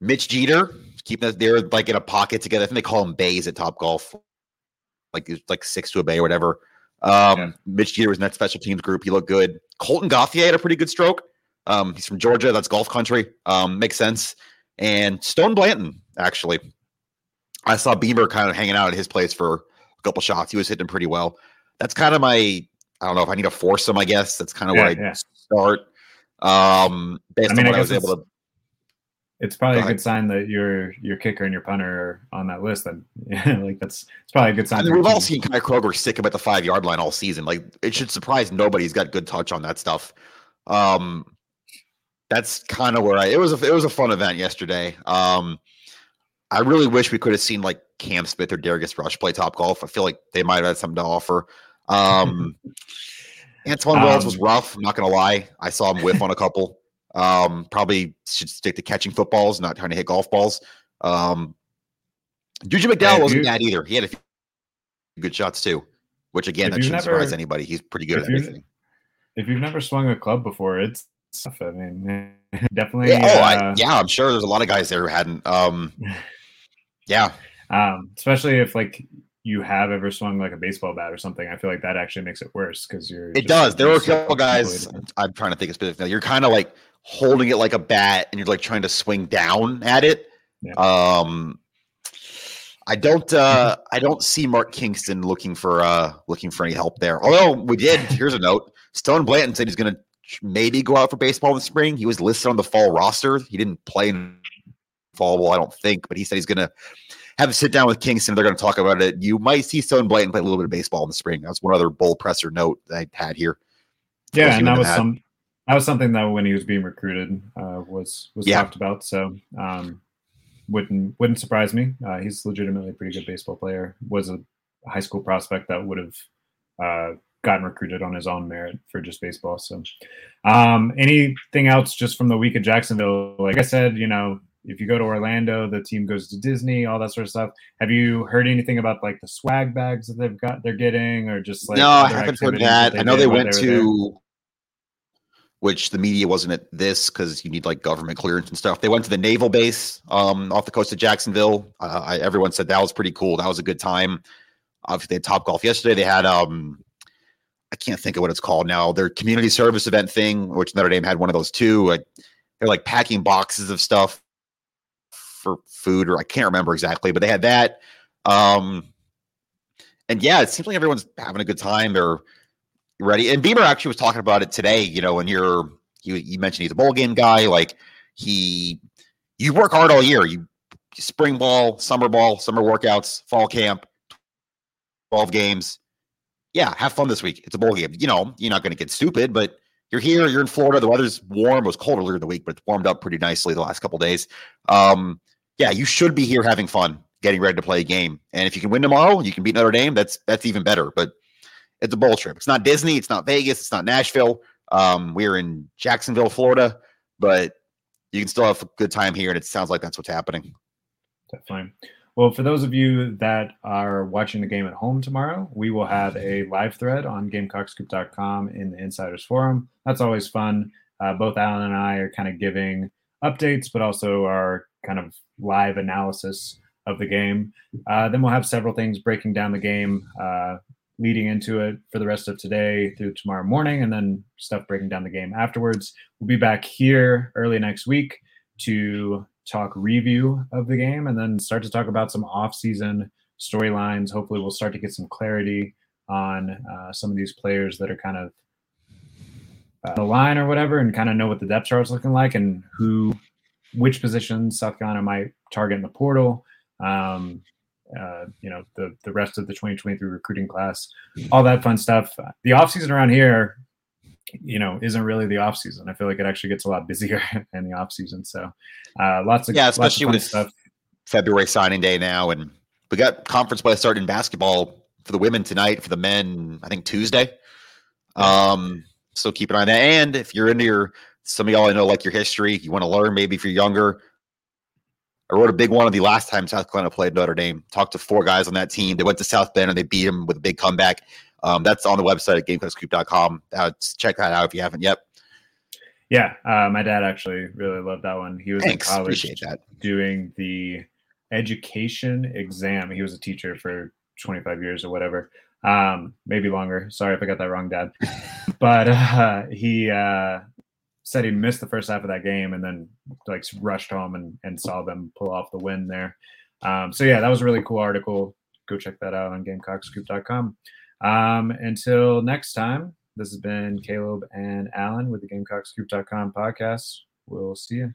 Mitch Jeter, keeping they're like in a pocket together. I think they call him bays at Top Golf, like like six to a bay or whatever. Um, yeah. Mitch Jeter was in that special teams group. He looked good. Colton Gauthier had a pretty good stroke. Um, he's from Georgia. That's golf country. Um, makes sense. And Stone Blanton, actually. I saw Beamer kind of hanging out at his place for a couple shots. He was hitting pretty well. that's kind of my. I don't know if I need to force them. I guess that's kind of Yeah, where I yeah. start. Um, based I mean, on what I was able to. It's probably Go a good sign that your your kicker and your punter are on that list. Then, yeah, [LAUGHS] like that's it's probably a good sign. I mean, we've all seen Kai Kroeger stick him at the five yard line all season. Like it should surprise nobody. He's got good touch on that stuff. Um, that's kind of where I. It was a it was a fun event yesterday. Um, I really wish we could have seen like Cam Smith or Darius Rush play top golf. I feel like they might have had something to offer. Um, [LAUGHS] Antwane Wells was Um, rough. I'm not gonna lie. I saw him whiff on a couple. Um, probably should stick to catching footballs, not trying to hit golf balls. Um, Juju McDowell wasn't you- bad either. He had a few good shots too, which again, that shouldn't never- surprise anybody. He's pretty good at everything. If you've never swung a club before, it's tough. I mean, [LAUGHS] definitely. Yeah, oh, I, uh, yeah, I'm sure there's a lot of guys there who hadn't. Um, [LAUGHS] yeah, um, especially if like you have ever swung like a baseball bat or something. I feel like that actually makes it worse because you're. it does. There were a couple guys. I'm trying to think of specific. You're kind of like holding it like a bat, and you're like trying to swing down at it. Yeah. Um, I don't. uh I don't see Mark Kingston looking for uh looking for any help there. Although we did. Here's a note. Stone Blanton said he's going to maybe go out for baseball in the spring. He was listed on the fall roster. He didn't play in fall ball, I don't think, but he said he's going to have a sit down with Kingston. They're going to talk about it. You might see Stone Blanton play a little bit of baseball in the spring. That's one other bull presser note I had here. Yeah, and that was had- some. That was something that when he was being recruited uh, was was Yeah. talked about. So um, wouldn't wouldn't surprise me. Uh, he's legitimately a pretty good baseball player. Was a high school prospect that would have uh, gotten recruited on his own merit for just baseball. So um, anything else just from the week at Jacksonville? Like I said, you know, if you go to Orlando, the team goes to Disney, all that sort of stuff. Have you heard anything about like the swag bags that they've got they're getting, or just like no, I haven't heard activities that. I know did they went to there? Which the media wasn't at this because you need like government clearance and stuff. They went to the naval base um, off the coast of Jacksonville. Uh, I, everyone said that was pretty cool. That was a good time. Obviously, they had Top Golf yesterday. They had um, I can't think of what it's called now. Their community service event thing, which Notre Dame had one of those too. Like, they're like packing boxes of stuff for food, or I can't remember exactly, but they had that. Um, and yeah, it seems like everyone's having a good time. They're ready. And Beamer actually was talking about it today. You know, when you're you, you mentioned he's a bowl game guy. Like he, you work hard all year. You spring ball, summer ball, summer workouts, fall camp, twelve games. Yeah, have fun this week. It's a bowl game. You know, you're not going to get stupid, but you're here. You're in Florida. The weather's warm. It was cold earlier in the week, but it's warmed up pretty nicely the last couple days. Um, yeah, you should be here having fun, getting ready to play a game. And if you can win tomorrow, you can beat Notre Dame. That's that's even better. But it's a bowl trip. It's not Disney. It's not Vegas. It's not Nashville. Um, we're in Jacksonville, Florida, but you can still have a good time here. And it sounds like that's what's happening. Definitely. Well, for those of you that are watching the game at home tomorrow, we will have a live thread on GamecockScoop.com in the Insiders Forum. That's always fun. Uh, both Alan and I are kind of giving updates, but also our kind of live analysis of the game. Uh, then we'll have several things breaking down the game, uh, leading into it for the rest of today through tomorrow morning, and then stuff breaking down the game afterwards. We'll be back here early next week to talk review of the game and then start to talk about some off-season storylines. Hopefully, we'll start to get some clarity on uh, some of these players that are kind of uh, the line or whatever, and kind of know what the depth chart's looking like and who, which positions South Carolina might target in the portal. Um, uh, you know, the the rest of the 2023 recruiting class, all that fun stuff. The offseason around here, you know, isn't really the off season. I feel like it actually gets a lot busier [LAUGHS] in the off season. So, uh, lots of Yeah, of especially fun with stuff. February signing day now, and we got conference play starting in basketball for the women tonight. For the men, I think Tuesday. Um, so keep an eye on that. And if you're into your, some of y'all I know like your history, you want to learn. Maybe if you're younger, I wrote a big one of the last time South Carolina played Notre Dame. Talked to four guys on that team. They went to South Bend and they beat them with a big comeback. Um, that's on the website at GamecockScoop.com. Uh, check that out if you haven't yet. Yeah, uh, my dad actually really loved that one. He was Thanks, in college doing the education exam. He was a teacher for 25 years or whatever, um, maybe longer. Sorry if I got that wrong, Dad. [LAUGHS] but uh, he uh, said he missed the first half of that game and then like rushed home and, and saw them pull off the win there. Um, so yeah, that was a really cool article. Go check that out on GamecockScoop.com. Um, until next time, this has been Caleb and Alan with the GamecockScoop.com podcast. We'll see you.